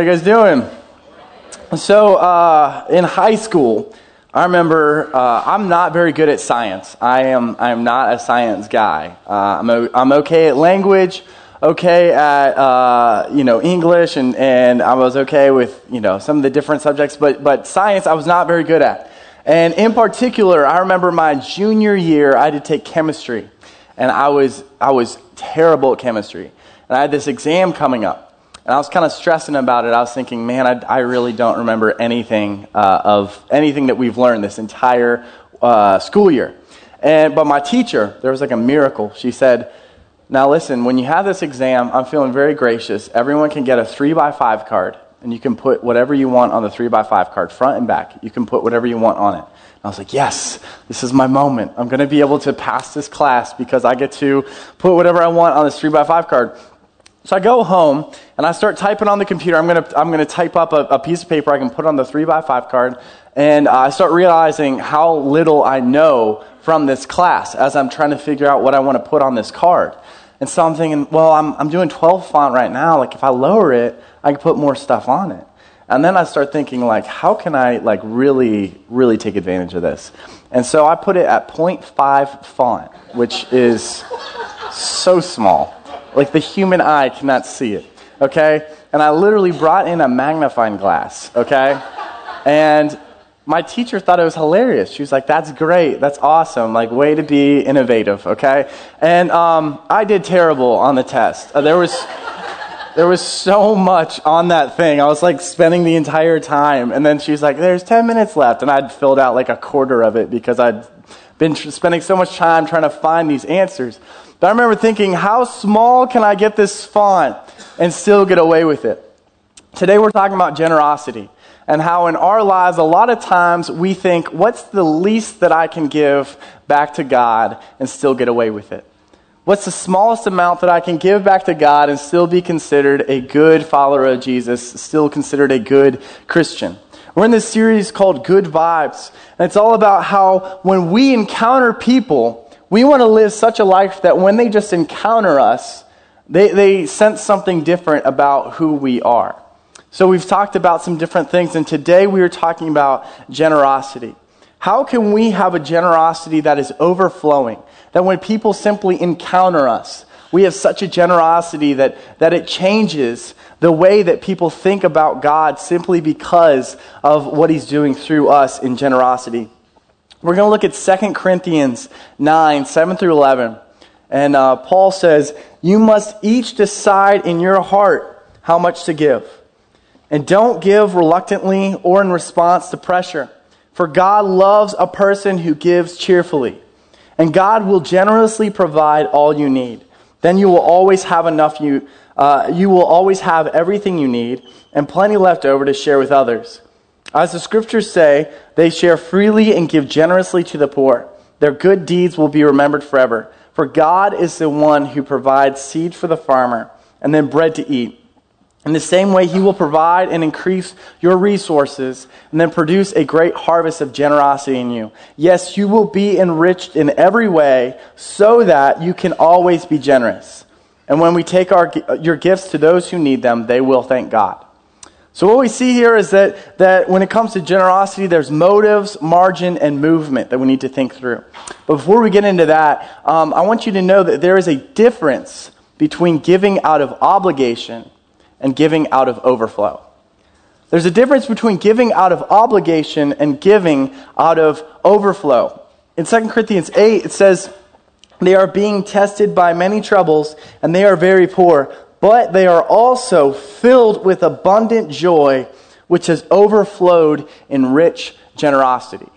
How you guys doing? So, uh, in high school, I remember uh, I'm not very good at science. I am I am not a science guy. Uh, I'm o- I'm okay at language, okay at uh, you know English, and, and I was okay with you know some of the different subjects, but but science I was not very good at. And in particular, I remember my junior year, I had to take chemistry, and I was I was terrible at chemistry, and I had this exam coming up. And I was kind of stressing about it. I was thinking, man, I, I really don't remember anything uh, of anything that we've learned this entire uh, school year. And, but my teacher, there was like a miracle. She said, now listen, when you have this exam, I'm feeling very gracious. Everyone can get a three by five card, and you can put whatever you want on the three by five card, front and back. You can put whatever you want on it. I was like, yes, this is my moment. I'm going to be able to pass this class because I get to put whatever I want on this three by five card. So I go home and I start typing on the computer. I'm going to I'm gonna type up a, a, piece of paper I can put on the 3 by 5 card. And I start realizing how little I know from this class as I'm trying to figure out what I want to put on this card. And so I'm thinking, well, I'm, I'm doing 12 font right now. Like, if I lower it, I can put more stuff on it. And then I start thinking, like, how can I, like, really, really take advantage of this? And so I put it at 0.5 font, which is so small. Like the human eye cannot see it, okay? And I literally brought in a magnifying glass, okay? And my teacher thought it was hilarious. She was like, that's great. That's awesome. Like, way to be innovative, okay? And um, I did terrible on the test. Uh, there was. There was so much on that thing. I was like spending the entire time. And then she's like, there's 10 minutes left. And I'd filled out like a quarter of it because I'd been tr- spending so much time trying to find these answers. But I remember thinking, how small can I get this font and still get away with it? Today we're talking about generosity and how in our lives, a lot of times we think, what's the least that I can give back to God and still get away with it? What's the smallest amount that I can give back to God and still be considered a good follower of Jesus, still considered a good Christian? We're in this series called Good Vibes, and it's all about how when we encounter people, we want to live such a life that when they just encounter us, they, they sense something different about who we are. So we've talked about some different things, and today we are talking about generosity. How can we have a generosity that is overflowing? That when people simply encounter us, we have such a generosity that, that it changes the way that people think about God simply because of what He's doing through us in generosity. We're going to look at 2 Corinthians 9, 7 through 11. And uh, Paul says, You must each decide in your heart how much to give. And don't give reluctantly or in response to pressure. For God loves a person who gives cheerfully. And God will generously provide all you need. Then you will always have enough you, uh, you will always have everything you need and plenty left over to share with others. As the scriptures say, they share freely and give generously to the poor. Their good deeds will be remembered forever. For God is the one who provides seed for the farmer and then bread to eat. In the same way, He will provide and increase your resources and then produce a great harvest of generosity in you. Yes, you will be enriched in every way so that you can always be generous. And when we take our, your gifts to those who need them, they will thank God. So, what we see here is that, that when it comes to generosity, there's motives, margin, and movement that we need to think through. But before we get into that, um, I want you to know that there is a difference between giving out of obligation and giving out of overflow. There's a difference between giving out of obligation and giving out of overflow. In 2 Corinthians 8, it says, They are being tested by many troubles, and they are very poor but they are also filled with abundant joy, which has overflowed in rich generosity.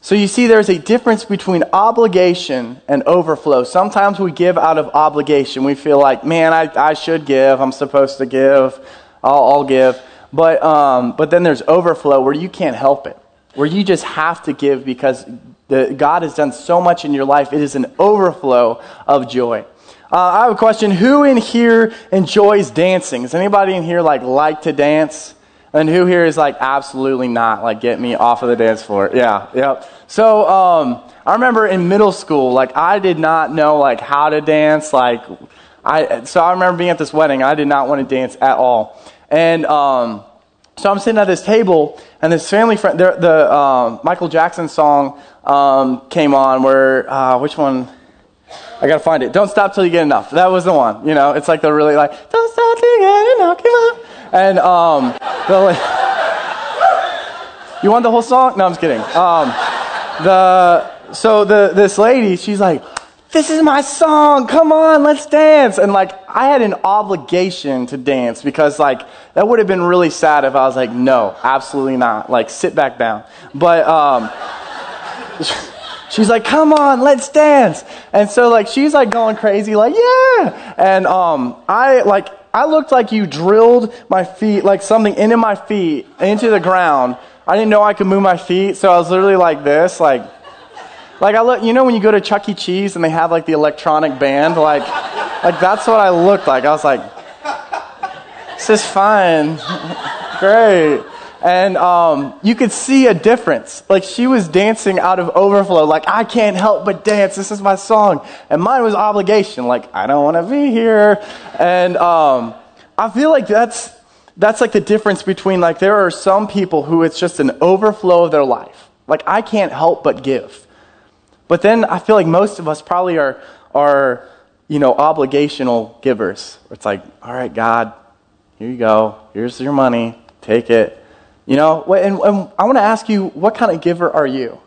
So you see, there's a difference between obligation and overflow. Sometimes we give out of obligation. We feel like, man, I, I should give. I'm supposed to give. I'll, I'll give. But, um, but then there's overflow where you can't help it, where you just have to give because the, God has done so much in your life. It is an overflow of joy. Uh, I have a question. Who in here enjoys dancing? Does anybody in here like like to dance? And who here is like absolutely not like get me off of the dance floor? Yeah, yep. So um, I remember in middle school, like I did not know like how to dance. Like I, so I remember being at this wedding. I did not want to dance at all. And um, so I'm sitting at this table, and this family friend, the, the um, Michael Jackson song um, came on. Where uh, which one? I gotta find it. Don't stop till you get enough. That was the one. You know, it's like the really like don't stop till you get enough. Come on. And um, the, like you want the whole song? No, I'm just kidding. Um, the so the this lady, she's like, this is my song. Come on, let's dance. And like, I had an obligation to dance because like, that would have been really sad if I was like, no, absolutely not. Like, sit back down. But, um, she's like, come on, let's dance. And so like, she's like going crazy, like, yeah. And, um, I like, I looked like you drilled my feet, like something into my feet, into the ground. I didn't know I could move my feet, so I was literally like this, like, like I look, you know, when you go to Chuck E. Cheese and they have like the electronic band, like, like that's what I looked like. I was like, this is fine, great. And um, you could see a difference. Like she was dancing out of overflow. Like I can't help but dance. This is my song. And mine was obligation. Like I don't want to be here. And um, I feel like that's that's like the difference between like there are some people who it's just an overflow of their life. Like I can't help but give. But then I feel like most of us probably are, are you know, obligational givers. It's like, all right, God, here you go. Here's your money. Take it. You know, and, and I want to ask you, what kind of giver are you?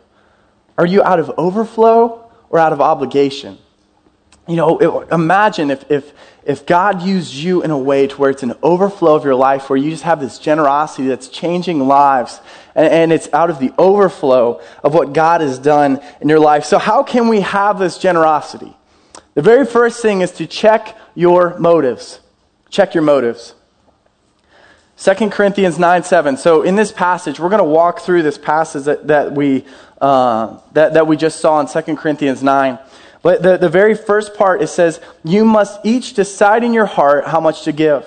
Are you out of overflow or out of obligation? You know, it, imagine if, if, if God used you in a way to where it's an overflow of your life, where you just have this generosity that's changing lives, and, and it's out of the overflow of what God has done in your life. So, how can we have this generosity? The very first thing is to check your motives. Check your motives. 2 Corinthians 9 7. So, in this passage, we're going to walk through this passage that, that, we, uh, that, that we just saw in 2 Corinthians 9. But the, the very first part, it says, You must each decide in your heart how much to give.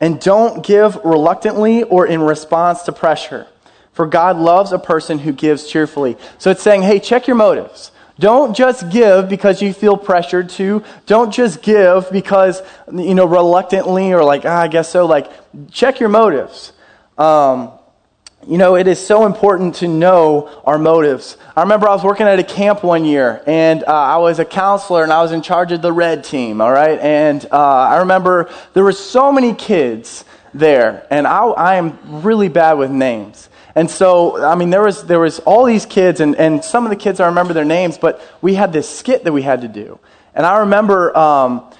And don't give reluctantly or in response to pressure. For God loves a person who gives cheerfully. So it's saying, hey, check your motives. Don't just give because you feel pressured to. Don't just give because, you know, reluctantly or like, ah, I guess so. Like, check your motives. Um, you know, it is so important to know our motives. I remember I was working at a camp one year, and uh, I was a counselor, and I was in charge of the red team, all right? And uh, I remember there were so many kids there, and I, I am really bad with names. And so, I mean, there was, there was all these kids, and, and some of the kids, I remember their names, but we had this skit that we had to do. And I remember, um,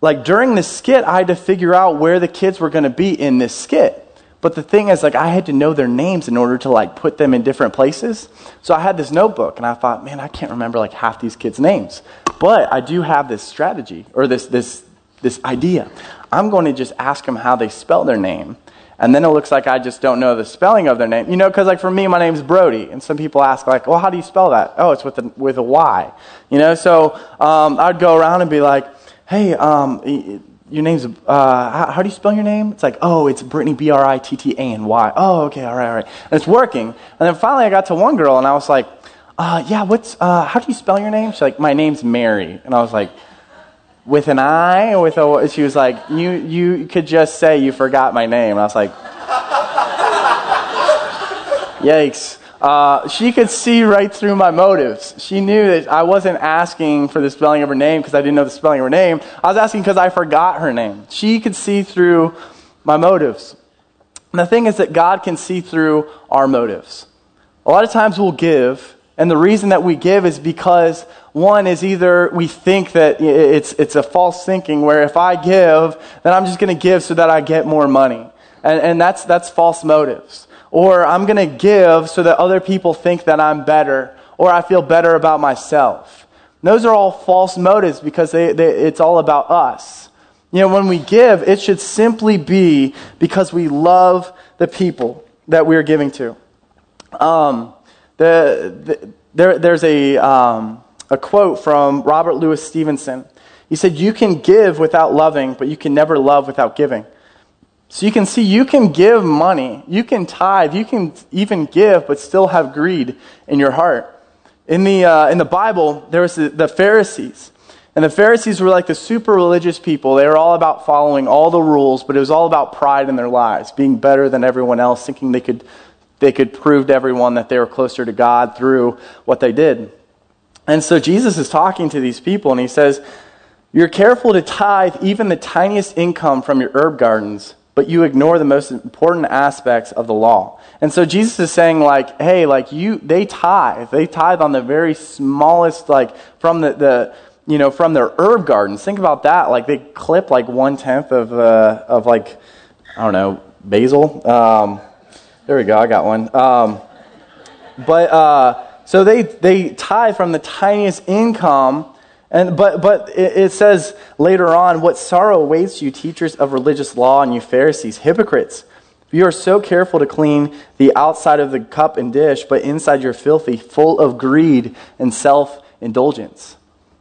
like, during the skit, I had to figure out where the kids were going to be in this skit. But the thing is, like, I had to know their names in order to, like, put them in different places. So I had this notebook, and I thought, man, I can't remember, like, half these kids' names. But I do have this strategy, or this, this, this idea. I'm going to just ask them how they spell their name. And then it looks like I just don't know the spelling of their name. You know, because, like, for me, my name's Brody. And some people ask, like, well, how do you spell that? Oh, it's with a, with a Y. You know, so um, I'd go around and be like, hey, um, your name's, uh, how, how, do you spell your name? It's like, oh, it's Brittany, B R I T T A N Y. Oh, okay, all right, all right. And it's working. And then finally I got to one girl and I was like, uh, yeah, what's, uh, how do you spell your name? She's like, my name's Mary. And I was like, with an I with a, she was like, you, you could just say you forgot my name. I was like, yikes. Uh, she could see right through my motives. She knew that I wasn't asking for the spelling of her name because I didn't know the spelling of her name. I was asking because I forgot her name. She could see through my motives. And the thing is that God can see through our motives. A lot of times we'll give, and the reason that we give is because one is either we think that it's, it's a false thinking where if I give, then I'm just going to give so that I get more money. And, and that's, that's false motives. Or I'm going to give so that other people think that I'm better, or I feel better about myself. Those are all false motives because they, they, it's all about us. You know, when we give, it should simply be because we love the people that we're giving to. Um, the, the, there, there's a, um, a quote from Robert Louis Stevenson. He said, You can give without loving, but you can never love without giving. So you can see you can give money, you can tithe, you can even give, but still have greed in your heart. In the, uh, in the Bible, there was the, the Pharisees. And the Pharisees were like the super religious people. They were all about following all the rules, but it was all about pride in their lives, being better than everyone else, thinking they could, they could prove to everyone that they were closer to God through what they did. And so Jesus is talking to these people, and he says, You're careful to tithe even the tiniest income from your herb gardens, but you ignore the most important aspects of the law. And so Jesus is saying, like, hey, like you, they tithe. They tithe on the very smallest, like, from the, the you know, from their herb gardens. Think about that. Like they clip like one tenth of, uh, of like, I don't know, basil. Um, there we go. I got one. Um, but uh, so they they tithe from the tiniest income, and but but it, it says later on, what sorrow awaits you, teachers of religious law, and you Pharisees, hypocrites. You are so careful to clean the outside of the cup and dish, but inside you're filthy, full of greed and self indulgence.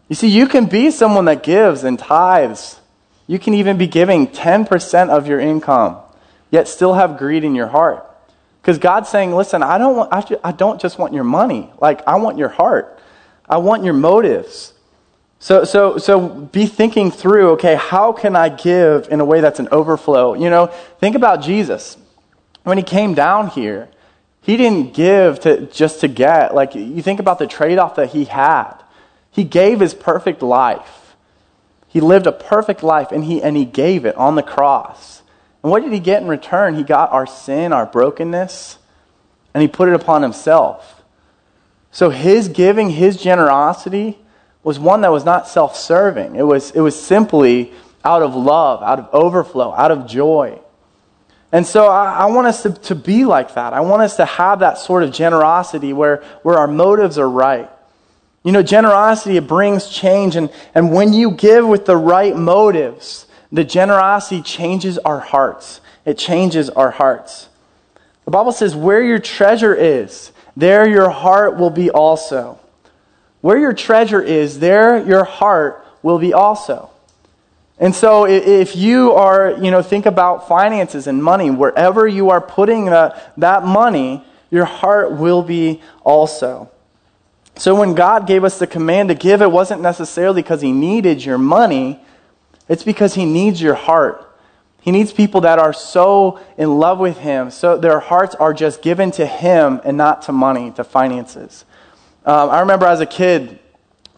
You see, you can be someone that gives and tithes. You can even be giving 10% of your income, yet still have greed in your heart. Because God's saying, listen, I don't, want, I don't just want your money. Like, I want your heart. I want your motives. So, so, so be thinking through, okay, how can I give in a way that's an overflow? You know, think about Jesus. When he came down here, he didn't give to, just to get. Like, you think about the trade off that he had. He gave his perfect life. He lived a perfect life and he, and he gave it on the cross. And what did he get in return? He got our sin, our brokenness, and he put it upon himself. So his giving, his generosity was one that was not self serving. It was, it was simply out of love, out of overflow, out of joy. And so I, I want us to, to be like that. I want us to have that sort of generosity where, where our motives are right you know, generosity, it brings change. And, and when you give with the right motives, the generosity changes our hearts. It changes our hearts. The Bible says, where your treasure is, there your heart will be also. Where your treasure is, there your heart will be also. And so if you are, you know, think about finances and money, wherever you are putting that, that money, your heart will be also. So when God gave us the command to give, it wasn't necessarily because He needed your money, it's because He needs your heart. He needs people that are so in love with Him, so their hearts are just given to Him and not to money, to finances. Um, I remember as a kid,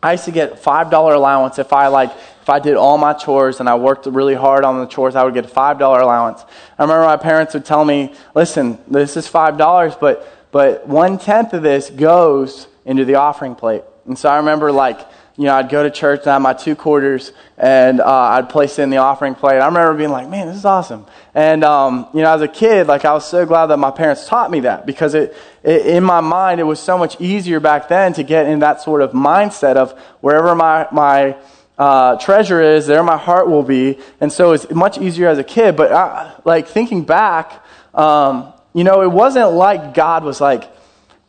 I used to get five dollar allowance if I like if I did all my chores and I worked really hard on the chores, I would get a five dollar allowance. I remember my parents would tell me, "Listen, this is five dollars, but but one tenth of this goes into the offering plate. And so I remember, like, you know, I'd go to church and I had my two quarters and uh, I'd place it in the offering plate. I remember being like, man, this is awesome. And, um, you know, as a kid, like, I was so glad that my parents taught me that because it, it, in my mind, it was so much easier back then to get in that sort of mindset of wherever my, my, uh, treasure is, there my heart will be. And so it's much easier as a kid. But, I, like, thinking back, um, you know, it wasn't like God was like,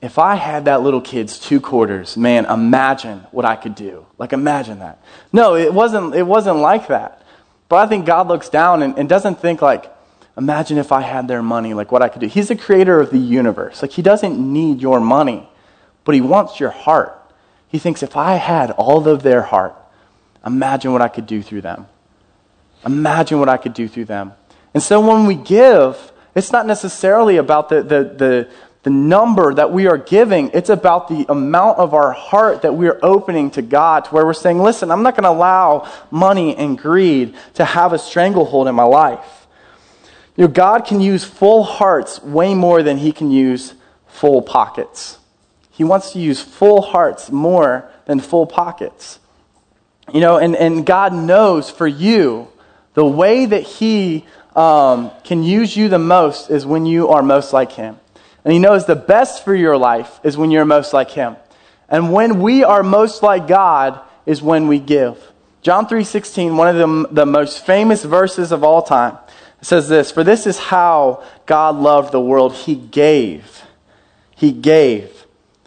if I had that little kid's two quarters, man, imagine what I could do. Like, imagine that. No, it wasn't, it wasn't like that. But I think God looks down and, and doesn't think, like, imagine if I had their money, like what I could do. He's the creator of the universe. Like, He doesn't need your money, but He wants your heart. He thinks, if I had all of their heart, imagine what I could do through them. Imagine what I could do through them. And so when we give, it's not necessarily about the, the, the, the number that we are giving, it's about the amount of our heart that we are opening to God, to where we're saying, listen, I'm not going to allow money and greed to have a stranglehold in my life. You know, God can use full hearts way more than he can use full pockets. He wants to use full hearts more than full pockets. You know, and, and God knows for you the way that he um, can use you the most is when you are most like him. And he knows the best for your life is when you're most like him. And when we are most like God is when we give. John 3:16, one of the, the most famous verses of all time, says this, "For this is how God loved the world. He gave. He gave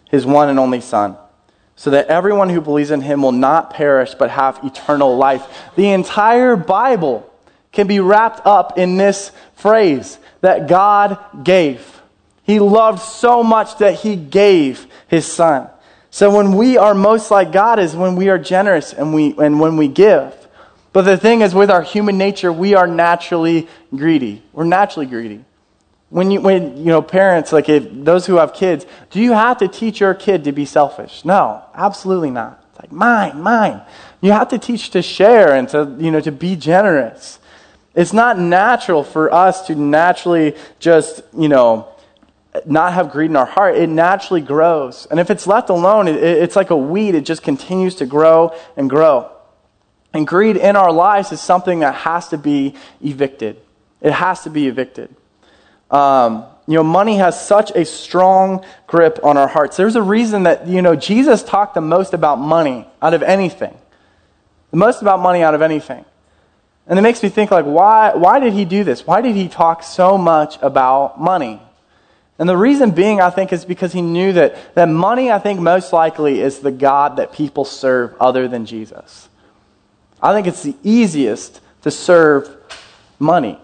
his one and only son." so that everyone who believes in him will not perish but have eternal life. The entire Bible can be wrapped up in this phrase that God gave. He loved so much that he gave his son. So when we are most like God is when we are generous and, we, and when we give. But the thing is, with our human nature, we are naturally greedy. We're naturally greedy. When you, when, you know, parents, like if, those who have kids, do you have to teach your kid to be selfish? No, absolutely not. It's like, mine, mine. You have to teach to share and to, you know, to be generous. It's not natural for us to naturally just, you know, not have greed in our heart. It naturally grows. And if it's left alone, it, it's like a weed. It just continues to grow and grow. And greed in our lives is something that has to be evicted. It has to be evicted. Um, you know, money has such a strong grip on our hearts. There's a reason that, you know, Jesus talked the most about money out of anything. The most about money out of anything. And it makes me think, like, why, why did he do this? Why did he talk so much about money? And the reason being, I think, is because he knew that, that money, I think, most likely is the God that people serve other than Jesus. I think it's the easiest to serve money.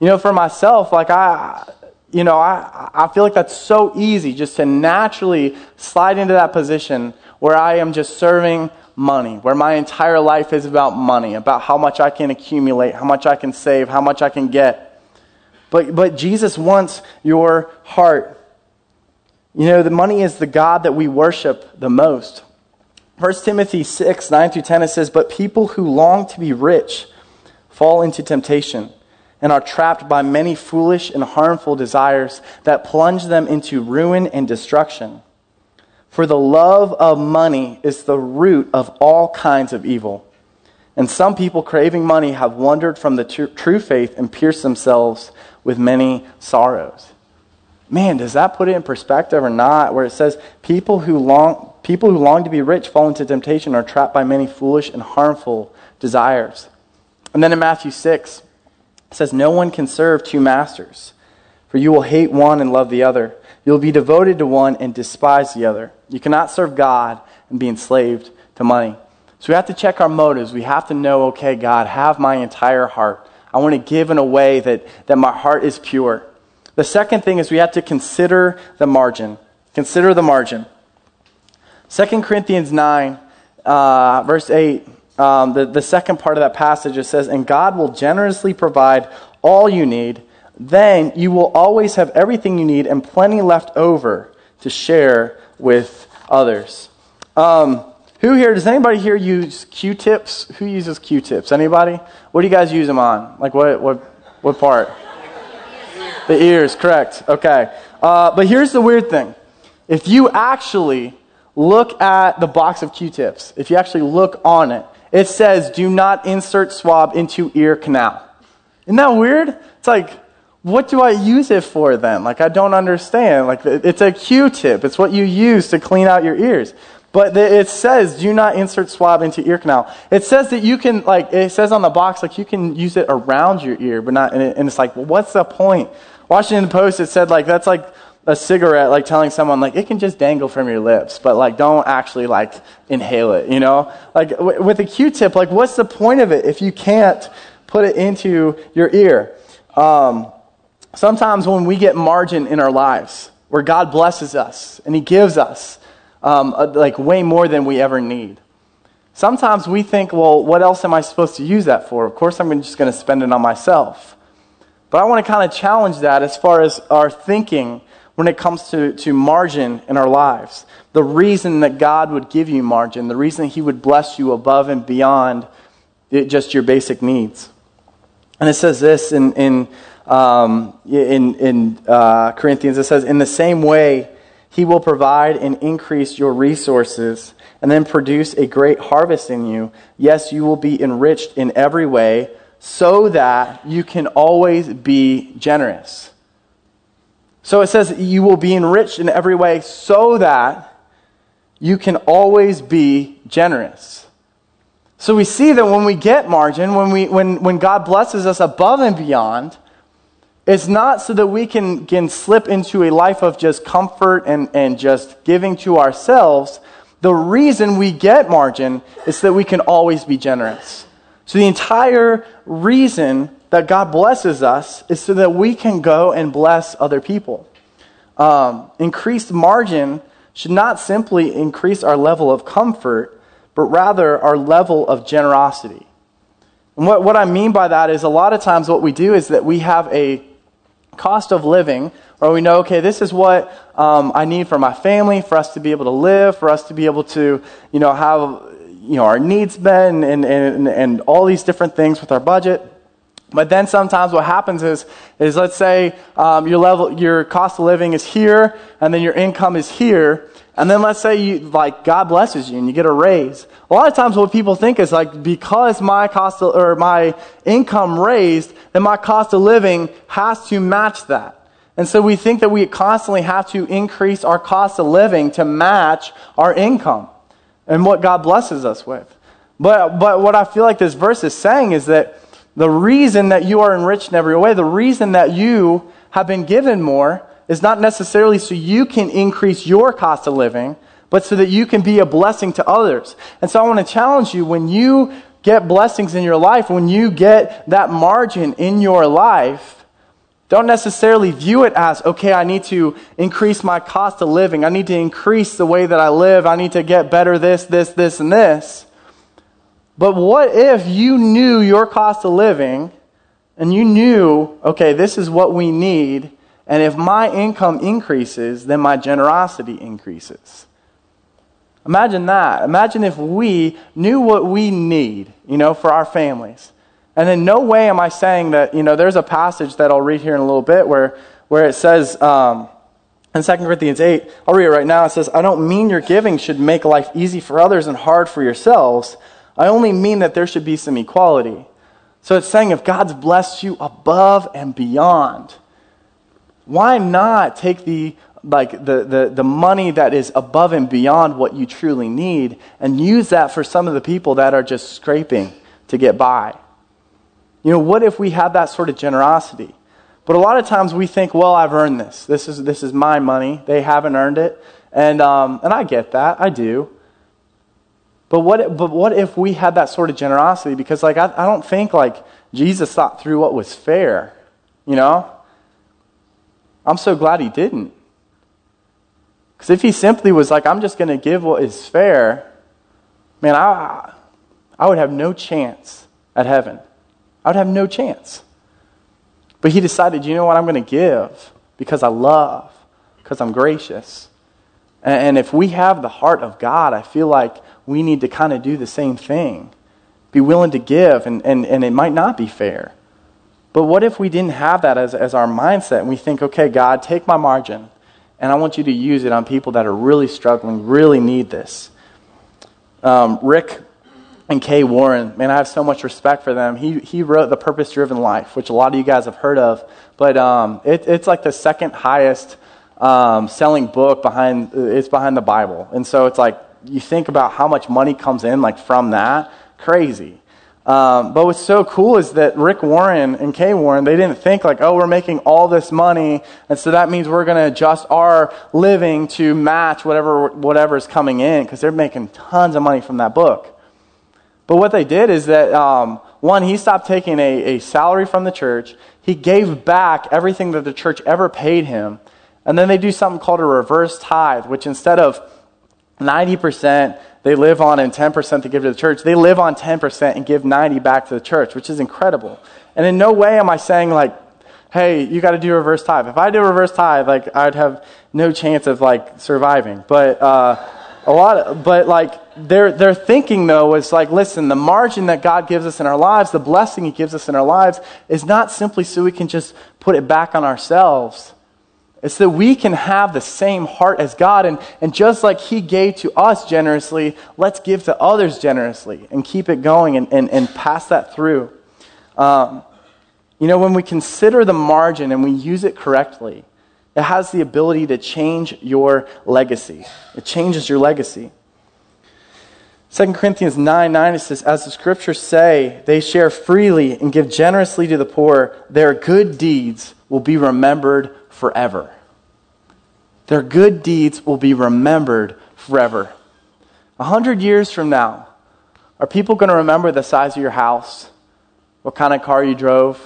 You know, for myself, like I, you know, I, I feel like that's so easy just to naturally slide into that position where I am just serving money, where my entire life is about money, about how much I can accumulate, how much I can save, how much I can get. But, but Jesus wants your heart. You know, the money is the God that we worship the most. 1 Timothy 6, 9 through 10, it says, But people who long to be rich fall into temptation and are trapped by many foolish and harmful desires that plunge them into ruin and destruction. For the love of money is the root of all kinds of evil. And some people craving money have wandered from the tr- true faith and pierced themselves with many sorrows. Man, does that put it in perspective or not? Where it says people who long people who long to be rich fall into temptation are trapped by many foolish and harmful desires. And then in Matthew 6, it says, No one can serve two masters, for you will hate one and love the other. You'll be devoted to one and despise the other. You cannot serve God and be enslaved to money. So we have to check our motives. We have to know, okay, God, have my entire heart. I want to give in a way that, that my heart is pure. The second thing is we have to consider the margin. Consider the margin. 2 Corinthians 9, uh, verse 8 um, the, the second part of that passage, it says, And God will generously provide all you need. Then you will always have everything you need and plenty left over to share with others. Um, who here, does anybody here use Q-tips? Who uses Q-tips? Anybody? What do you guys use them on? Like what, what, what part? The ears, correct. Okay. Uh, but here's the weird thing. If you actually look at the box of Q-tips, if you actually look on it, it says, do not insert swab into ear canal. Isn't that weird? It's like, what do I use it for then? Like, I don't understand. Like, it's a Q-tip. It's what you use to clean out your ears. But it says, do not insert swab into ear canal. It says that you can, like, it says on the box, like, you can use it around your ear, but not, and it's like, well, what's the point? Washington Post, it said, like, that's like a cigarette, like telling someone, like, it can just dangle from your lips, but, like, don't actually, like, inhale it, you know? Like, w- with a Q tip, like, what's the point of it if you can't put it into your ear? Um, sometimes when we get margin in our lives, where God blesses us and He gives us, um, like, way more than we ever need. Sometimes we think, well, what else am I supposed to use that for? Of course, I'm just going to spend it on myself. But I want to kind of challenge that as far as our thinking when it comes to, to margin in our lives. The reason that God would give you margin, the reason He would bless you above and beyond it, just your basic needs. And it says this in, in, um, in, in uh, Corinthians it says, In the same way, He will provide and increase your resources and then produce a great harvest in you. Yes, you will be enriched in every way so that you can always be generous. So it says, You will be enriched in every way so that you can always be generous. So we see that when we get margin, when, we, when, when God blesses us above and beyond, it's not so that we can, can slip into a life of just comfort and, and just giving to ourselves. The reason we get margin is that we can always be generous. So the entire reason that God blesses us is so that we can go and bless other people. Um, increased margin should not simply increase our level of comfort, but rather our level of generosity. And what, what I mean by that is a lot of times what we do is that we have a cost of living, or we know, okay, this is what um, I need for my family, for us to be able to live, for us to be able to, you know, have, you know, our needs met and, and, and, and all these different things with our budget. But then sometimes what happens is, is let's say um, your level, your cost of living is here, and then your income is here, and then let's say you, like, God blesses you and you get a raise. A lot of times what people think is like, because my cost of, or my income raised, then my cost of living has to match that. And so we think that we constantly have to increase our cost of living to match our income and what God blesses us with. But, but what I feel like this verse is saying is that the reason that you are enriched in every way, the reason that you have been given more, is not necessarily so you can increase your cost of living, but so that you can be a blessing to others. And so I want to challenge you when you get blessings in your life, when you get that margin in your life, don't necessarily view it as, okay, I need to increase my cost of living. I need to increase the way that I live. I need to get better this, this, this, and this. But what if you knew your cost of living and you knew, okay, this is what we need, and if my income increases, then my generosity increases. Imagine that. Imagine if we knew what we need, you know, for our families. And in no way am I saying that, you know, there's a passage that I'll read here in a little bit where, where it says um, in 2 Corinthians 8, I'll read it right now. It says, I don't mean your giving should make life easy for others and hard for yourselves. I only mean that there should be some equality. So it's saying if God's blessed you above and beyond, why not take the like the, the, the money that is above and beyond what you truly need and use that for some of the people that are just scraping to get by? You know, what if we had that sort of generosity? But a lot of times we think, well, I've earned this. This is, this is my money. They haven't earned it. And, um, and I get that. I do. But what, but what if we had that sort of generosity? Because, like, I, I don't think, like, Jesus thought through what was fair. You know? I'm so glad he didn't. Because if he simply was like, I'm just going to give what is fair, man, I, I would have no chance at heaven. I would have no chance. But he decided, you know what, I'm going to give because I love, because I'm gracious. And, if we have the heart of God, I feel like we need to kind of do the same thing. Be willing to give, and, and, and it might not be fair. But what if we didn't have that as, as our mindset and we think, okay, God, take my margin and I want you to use it on people that are really struggling, really need this. Um, Rick and Kay Warren, man, I have so much respect for them. He, he wrote The Purpose Driven Life, which a lot of you guys have heard of, but um, it, it's like the second highest um, selling book behind, it's behind the Bible. And so it's like, you think about how much money comes in like from that, crazy. Um, but what's so cool is that Rick Warren and Kay Warren, they didn't think like, oh, we're making all this money, and so that means we're going to adjust our living to match whatever whatever is coming in, because they're making tons of money from that book. But what they did is that um, one, he stopped taking a, a salary from the church. He gave back everything that the church ever paid him, and then they do something called a reverse tithe, which instead of 90% they live on and 10% to give to the church. They live on 10% and give 90 back to the church, which is incredible. And in no way am I saying like, hey, you got to do reverse tithe. If I do reverse tithe, like I'd have no chance of like surviving. But uh, a lot, of, but like their their thinking though is like, listen, the margin that God gives us in our lives, the blessing He gives us in our lives, is not simply so we can just put it back on ourselves it's that we can have the same heart as God. And, and just like He gave to us generously, let's give to others generously and keep it going and, and, and pass that through. Um, you know, when we consider the margin and we use it correctly, it has the ability to change your legacy. It changes your legacy. 2 Corinthians 9 9, it says, As the scriptures say, they share freely and give generously to the poor. Their good deeds will be remembered forever. Their good deeds will be remembered forever. A hundred years from now, are people going to remember the size of your house? What kind of car you drove?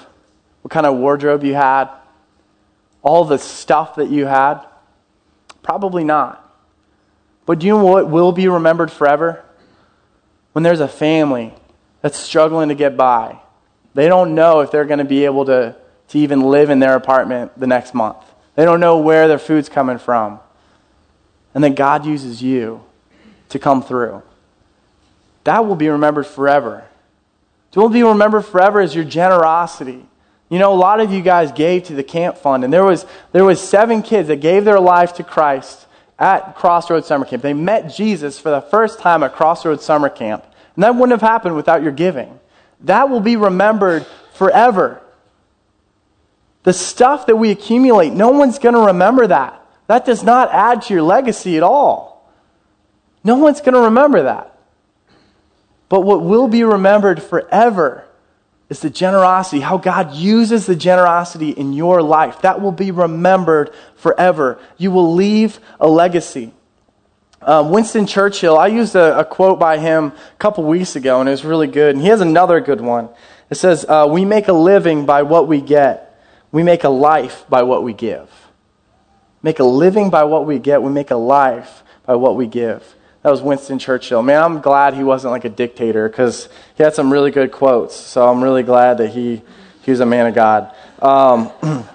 What kind of wardrobe you had? All the stuff that you had? Probably not. But do you know what will be remembered forever? When there's a family that's struggling to get by. They don't know if they're going to be able to, to even live in their apartment the next month. They don't know where their food's coming from. And then God uses you to come through. That will be remembered forever. What will be remembered forever as your generosity. You know, a lot of you guys gave to the camp fund, and there was, there was seven kids that gave their life to Christ at Crossroads Summer Camp. They met Jesus for the first time at Crossroads Summer Camp. And that wouldn't have happened without your giving. That will be remembered forever. The stuff that we accumulate, no one's going to remember that. That does not add to your legacy at all. No one's going to remember that. But what will be remembered forever is the generosity, how God uses the generosity in your life. That will be remembered forever. You will leave a legacy. Um, Winston Churchill, I used a, a, quote by him a couple weeks ago, and it was really good. And he has another good one. It says, uh, We make a living by what we get, we make a life by what we give. Make a living by what we get, we make a life by what we give. That was Winston Churchill. Man, I'm glad he wasn't like a dictator because he had some really good quotes. So I'm really glad that he, he was a man of God. Um,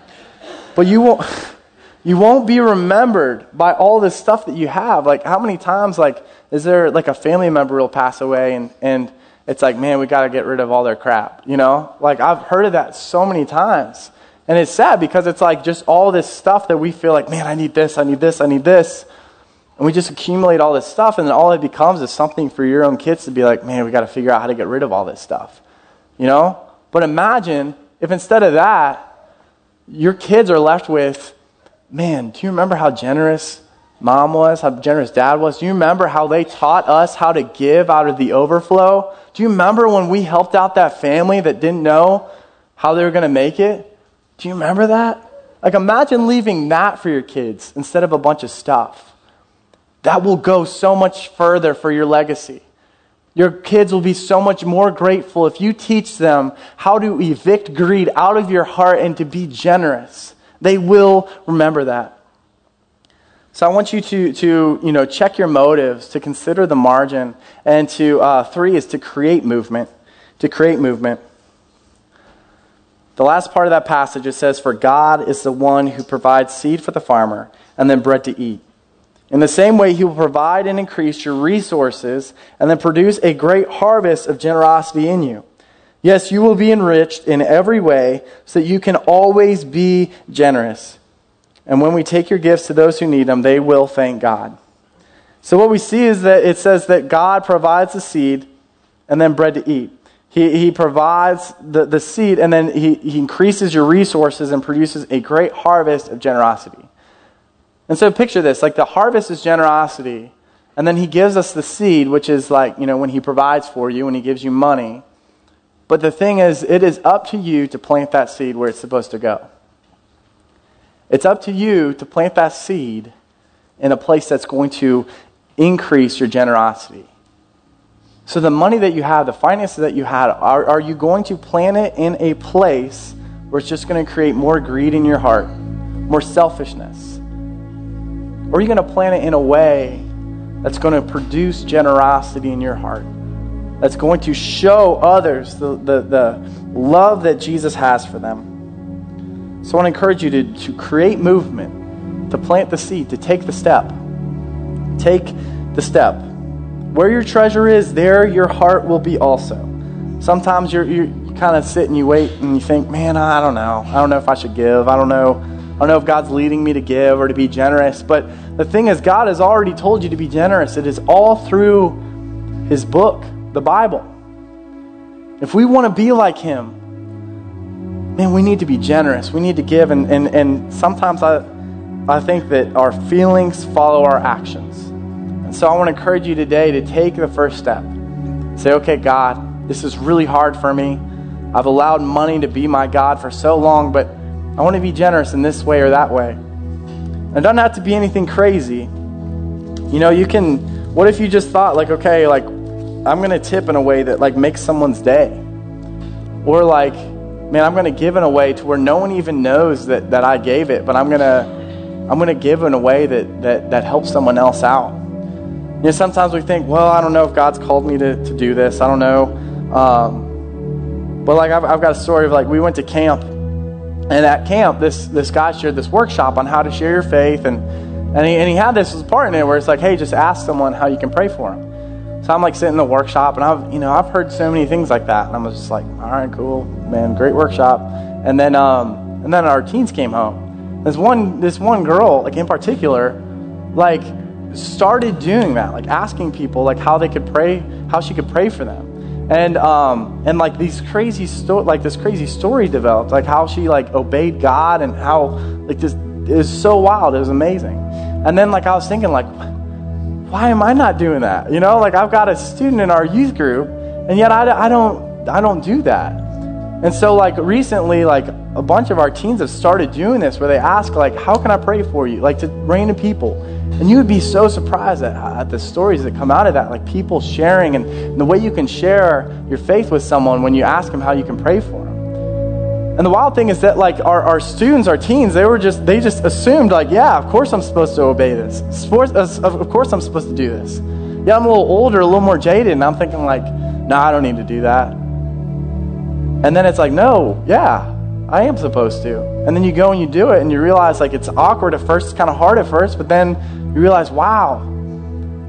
but you won't, you won't be remembered by all this stuff that you have. Like, how many times, like, is there like a family member will pass away and, and it's like, man, we got to get rid of all their crap, you know? Like, I've heard of that so many times. And it's sad because it's like just all this stuff that we feel like, man, I need this, I need this, I need this. And we just accumulate all this stuff, and then all it becomes is something for your own kids to be like, man, we got to figure out how to get rid of all this stuff. You know? But imagine if instead of that, your kids are left with, man, do you remember how generous mom was, how generous dad was? Do you remember how they taught us how to give out of the overflow? Do you remember when we helped out that family that didn't know how they were going to make it? Do you remember that? Like, imagine leaving that for your kids instead of a bunch of stuff. That will go so much further for your legacy. Your kids will be so much more grateful if you teach them how to evict greed out of your heart and to be generous. They will remember that. So I want you to, to you know, check your motives, to consider the margin, and to uh, three is to create movement. To create movement. The last part of that passage it says, "For God is the one who provides seed for the farmer and then bread to eat." In the same way, He will provide and increase your resources and then produce a great harvest of generosity in you. Yes, you will be enriched in every way so that you can always be generous. And when we take your gifts to those who need them, they will thank God. So, what we see is that it says that God provides the seed and then bread to eat. He, he provides the, the seed and then he, he increases your resources and produces a great harvest of generosity. And so picture this like the harvest is generosity, and then he gives us the seed, which is like, you know, when he provides for you, when he gives you money. But the thing is, it is up to you to plant that seed where it's supposed to go. It's up to you to plant that seed in a place that's going to increase your generosity. So, the money that you have, the finances that you had, are, are you going to plant it in a place where it's just going to create more greed in your heart, more selfishness? Or are you going to plan it in a way that's going to produce generosity in your heart? That's going to show others the, the, the love that Jesus has for them. So I want to encourage you to, to create movement, to plant the seed, to take the step. Take the step. Where your treasure is, there your heart will be also. Sometimes you're, you kind of sit and you wait and you think, man, I don't know. I don't know if I should give. I don't know I don't know if God's leading me to give or to be generous, but the thing is, God has already told you to be generous. It is all through His book, the Bible. If we want to be like Him, man, we need to be generous. We need to give. And, and, and sometimes I, I think that our feelings follow our actions. And so I want to encourage you today to take the first step. Say, okay, God, this is really hard for me. I've allowed money to be my God for so long, but I want to be generous in this way or that way. And it doesn't have to be anything crazy. You know, you can, what if you just thought, like, okay, like, I'm going to tip in a way that, like, makes someone's day? Or, like, man, I'm going to give in a way to where no one even knows that, that I gave it, but I'm going to, I'm going to give in a way that, that, that helps someone else out. You know, sometimes we think, well, I don't know if God's called me to, to do this. I don't know. Um, but like I've, I've got a story of like we went to camp, and at camp, this this guy shared this workshop on how to share your faith, and and he, and he had this part in it where it's like, hey, just ask someone how you can pray for them. So I'm like sitting in the workshop, and I've you know I've heard so many things like that, and I was just like, all right, cool, man, great workshop. And then um, and then our teens came home. This one this one girl, like in particular, like started doing that, like asking people like how they could pray, how she could pray for them and um, and like these crazy sto- like this crazy story developed, like how she like obeyed God and how like this is so wild. It was amazing. And then like I was thinking like, why am I not doing that? You know, like I've got a student in our youth group, and yet I, I don't I don't do that. And so like recently, like a bunch of our teens have started doing this, where they ask like, how can I pray for you? Like to random people. And you would be so surprised at, at, the stories that come out of that, like people sharing and, and the way you can share your faith with someone when you ask them how you can pray for them. And the wild thing is that like our, our students, our teens, they were just they just assumed like, yeah, of course I'm supposed to obey this. Uh, of course I'm supposed to do this. Yeah, I'm a little older, a little more jaded, and I'm thinking like, no, nah, I don't need to do that. And then it's like, no, yeah, I am supposed to. And then you go and you do it, and you realize like it's awkward at first, it's kind of hard at first, but then you realize, wow,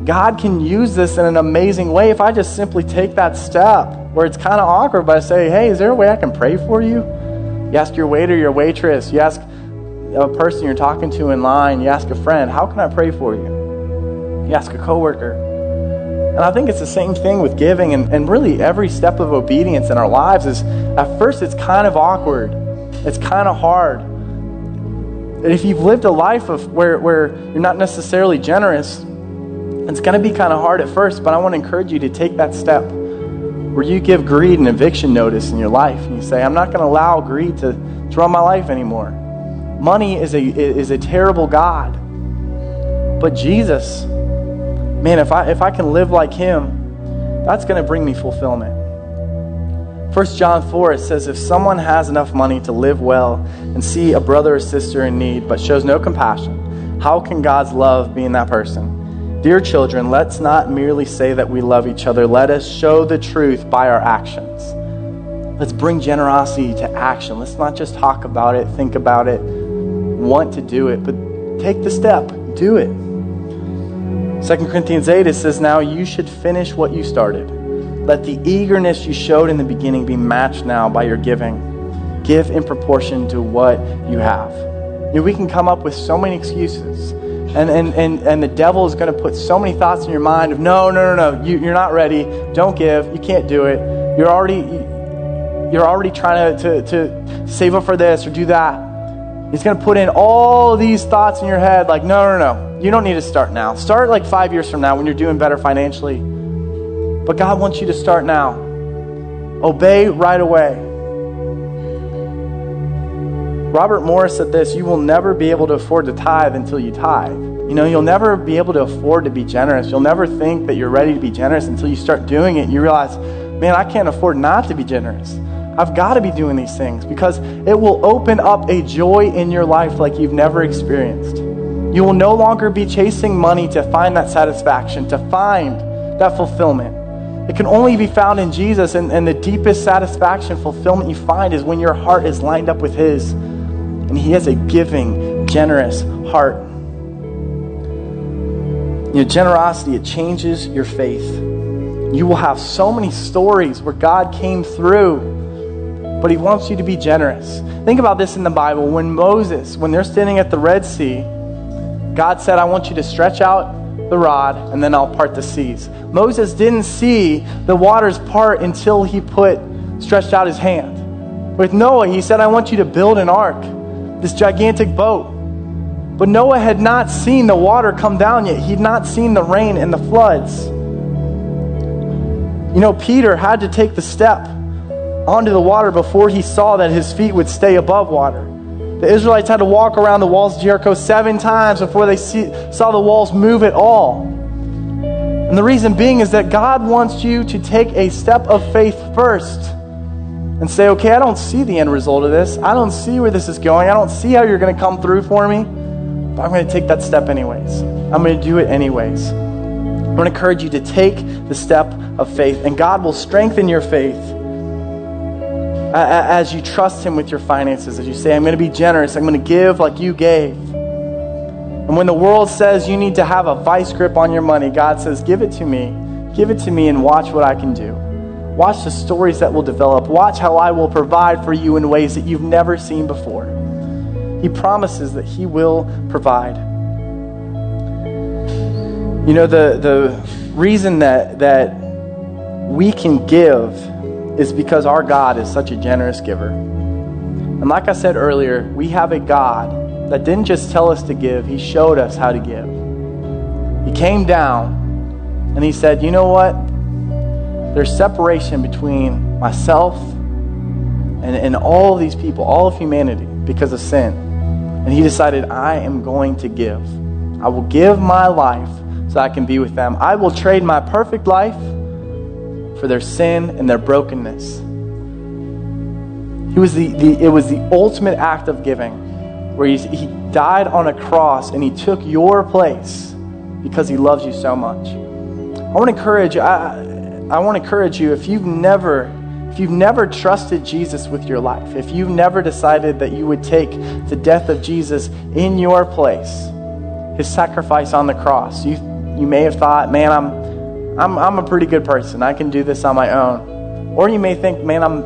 God can use this in an amazing way if I just simply take that step where it's kind of awkward, but I say, hey, is there a way I can pray for you? You ask your waiter, your waitress, you ask a person you're talking to in line, you ask a friend, how can I pray for you? You ask a coworker. And I think it's the same thing with giving and, and really every step of obedience in our lives is at first it's kind of awkward. It's kind of hard And if you've lived a life of where, where you're not necessarily generous, it's going to be kind of hard at first, but I want to encourage you to take that step where you give greed an eviction notice in your life. And you say, I'm not going to allow greed to, to run my life anymore. Money is a, is a terrible God. But Jesus, man, if I, if I can live like Him, that's going to bring me fulfillment. 1 John 4, it says, If someone has enough money to live well and see a brother or sister in need but shows no compassion, how can God's love be in that person? Dear children, let's not merely say that we love each other. Let us show the truth by our actions. Let's bring generosity to action. Let's not just talk about it, think about it, want to do it, but take the step, do it. 2 Corinthians 8, it says, Now you should finish what you started. Let the eagerness you showed in the beginning be matched now by your giving. Give in proportion to what you have. You know, we can come up with so many excuses. And, and, and, and the devil is going to put so many thoughts in your mind of no, no, no, no, you, you're not ready. Don't give. You can't do it. You're already, you're already trying to, to, to save up for this or do that. He's going to put in all these thoughts in your head like, no, no, no, you don't need to start now. Start like five years from now when you're doing better financially. But God wants you to start now. Obey right away. Robert Morris said this You will never be able to afford to tithe until you tithe. You know, you'll never be able to afford to be generous. You'll never think that you're ready to be generous until you start doing it. and You realize, man, I can't afford not to be generous. I've got to be doing these things because it will open up a joy in your life like you've never experienced. You will no longer be chasing money to find that satisfaction, to find that fulfillment. It can only be found in Jesus, and, and the deepest satisfaction, fulfillment you find is when your heart is lined up with His. And He has a giving, generous heart. Your generosity, it changes your faith. You will have so many stories where God came through, but He wants you to be generous. Think about this in the Bible. When Moses, when they're standing at the Red Sea, God said, I want you to stretch out the rod, and then I'll part the seas. Moses didn't see the waters part until he put stretched out his hand. With Noah, he said, I want you to build an ark, this gigantic boat. But Noah had not seen the water come down yet. He'd not seen the rain and the floods. You know, Peter had to take the step onto the water before he saw that his feet would stay above water. The Israelites had to walk around the walls of Jericho seven times before they see, saw the walls move at all. And the reason being is that God wants you to take a step of faith first and say, okay, I don't see the end result of this. I don't see where this is going. I don't see how you're going to come through for me. But I'm going to take that step anyways. I'm going to do it anyways. I want to encourage you to take the step of faith, and God will strengthen your faith as you trust Him with your finances, as you say, I'm going to be generous, I'm going to give like you gave. And when the world says you need to have a vice grip on your money, God says, Give it to me. Give it to me and watch what I can do. Watch the stories that will develop. Watch how I will provide for you in ways that you've never seen before. He promises that He will provide. You know, the, the reason that, that we can give is because our God is such a generous giver. And like I said earlier, we have a God that didn't just tell us to give, He showed us how to give. He came down and He said, You know what? There's separation between myself and, and all of these people, all of humanity, because of sin. And He decided, I am going to give. I will give my life so I can be with them. I will trade my perfect life for their sin and their brokenness. Was the, the, it was the ultimate act of giving, where he, he died on a cross and he took your place because he loves you so much. I want to encourage you, I, I want to encourage you if you've never if you've never trusted Jesus with your life, if you've never decided that you would take the death of Jesus in your place, his sacrifice on the cross, you, you may have thought, man, I'm, I'm, I'm a pretty good person. I can do this on my own. Or you may think, man, I'm,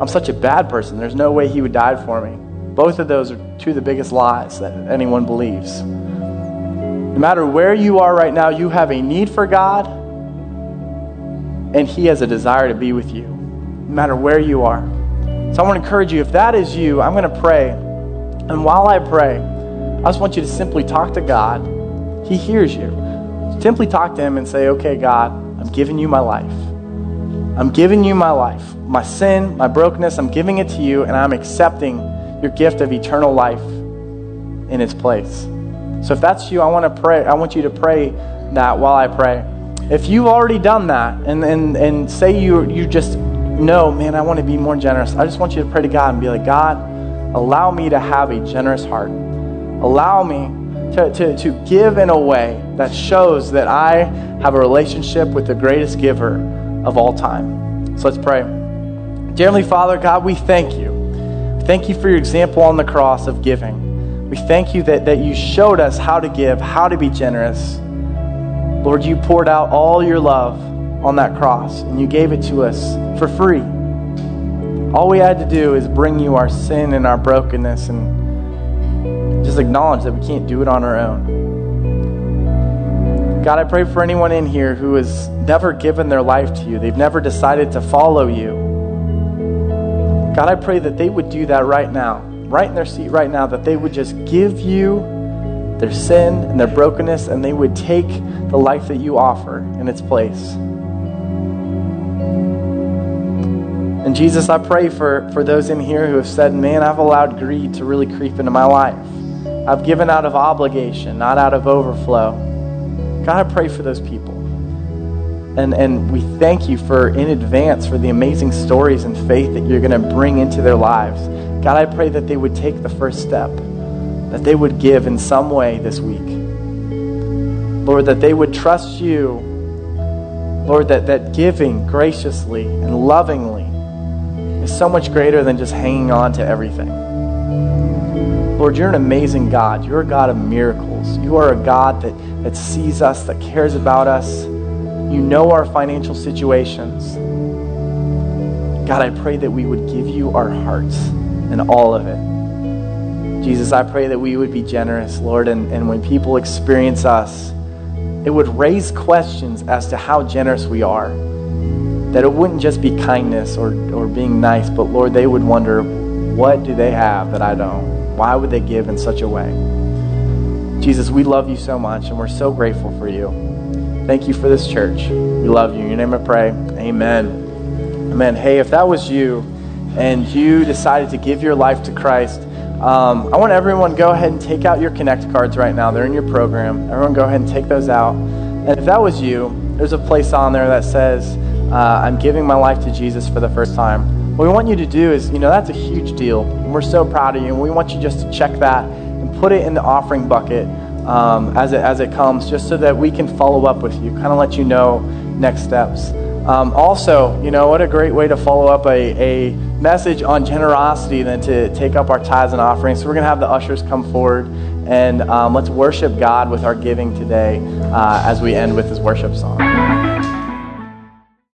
I'm such a bad person. There's no way he would die for me. Both of those are two of the biggest lies that anyone believes. No matter where you are right now, you have a need for God, and He has a desire to be with you, no matter where you are. So I want to encourage you if that is you, I'm going to pray. And while I pray, I just want you to simply talk to God. He hears you. Simply talk to Him and say, okay, God, I'm giving you my life. I'm giving you my life. My sin, my brokenness, I'm giving it to you, and I'm accepting your gift of eternal life in its place. So if that's you, I want to pray. I want you to pray that while I pray. If you've already done that and, and, and say you, you just know, man, I want to be more generous, I just want you to pray to God and be like, God, allow me to have a generous heart. Allow me to, to, to give in a way that shows that I have a relationship with the greatest giver of all time. So let's pray. Dear Heavenly Father, God, we thank you. Thank you for your example on the cross of giving. We thank you that, that you showed us how to give, how to be generous. Lord, you poured out all your love on that cross and you gave it to us for free. All we had to do is bring you our sin and our brokenness and just acknowledge that we can't do it on our own. God, I pray for anyone in here who has never given their life to you, they've never decided to follow you. God, I pray that they would do that right now, right in their seat right now, that they would just give you their sin and their brokenness, and they would take the life that you offer in its place. And Jesus, I pray for, for those in here who have said, Man, I've allowed greed to really creep into my life. I've given out of obligation, not out of overflow. God, I pray for those people. And, and we thank you for in advance for the amazing stories and faith that you're going to bring into their lives. God, I pray that they would take the first step, that they would give in some way this week. Lord, that they would trust you. Lord, that, that giving graciously and lovingly is so much greater than just hanging on to everything. Lord, you're an amazing God. You're a God of miracles. You are a God that, that sees us, that cares about us. You know our financial situations. God, I pray that we would give you our hearts and all of it. Jesus, I pray that we would be generous, Lord, and, and when people experience us, it would raise questions as to how generous we are. That it wouldn't just be kindness or, or being nice, but Lord, they would wonder, what do they have that I don't? Why would they give in such a way? Jesus, we love you so much and we're so grateful for you. Thank you for this church. We love you. In your name I pray. Amen. Amen. Hey, if that was you and you decided to give your life to Christ, um, I want everyone go ahead and take out your Connect cards right now. They're in your program. Everyone go ahead and take those out. And if that was you, there's a place on there that says, uh, I'm giving my life to Jesus for the first time. What we want you to do is, you know, that's a huge deal. And we're so proud of you. And we want you just to check that and put it in the offering bucket um, as, it, as it comes, just so that we can follow up with you, kind of let you know next steps. Um, also, you know, what a great way to follow up a, a message on generosity than to take up our tithes and offerings. So we're going to have the ushers come forward and um, let's worship God with our giving today uh, as we end with this worship song.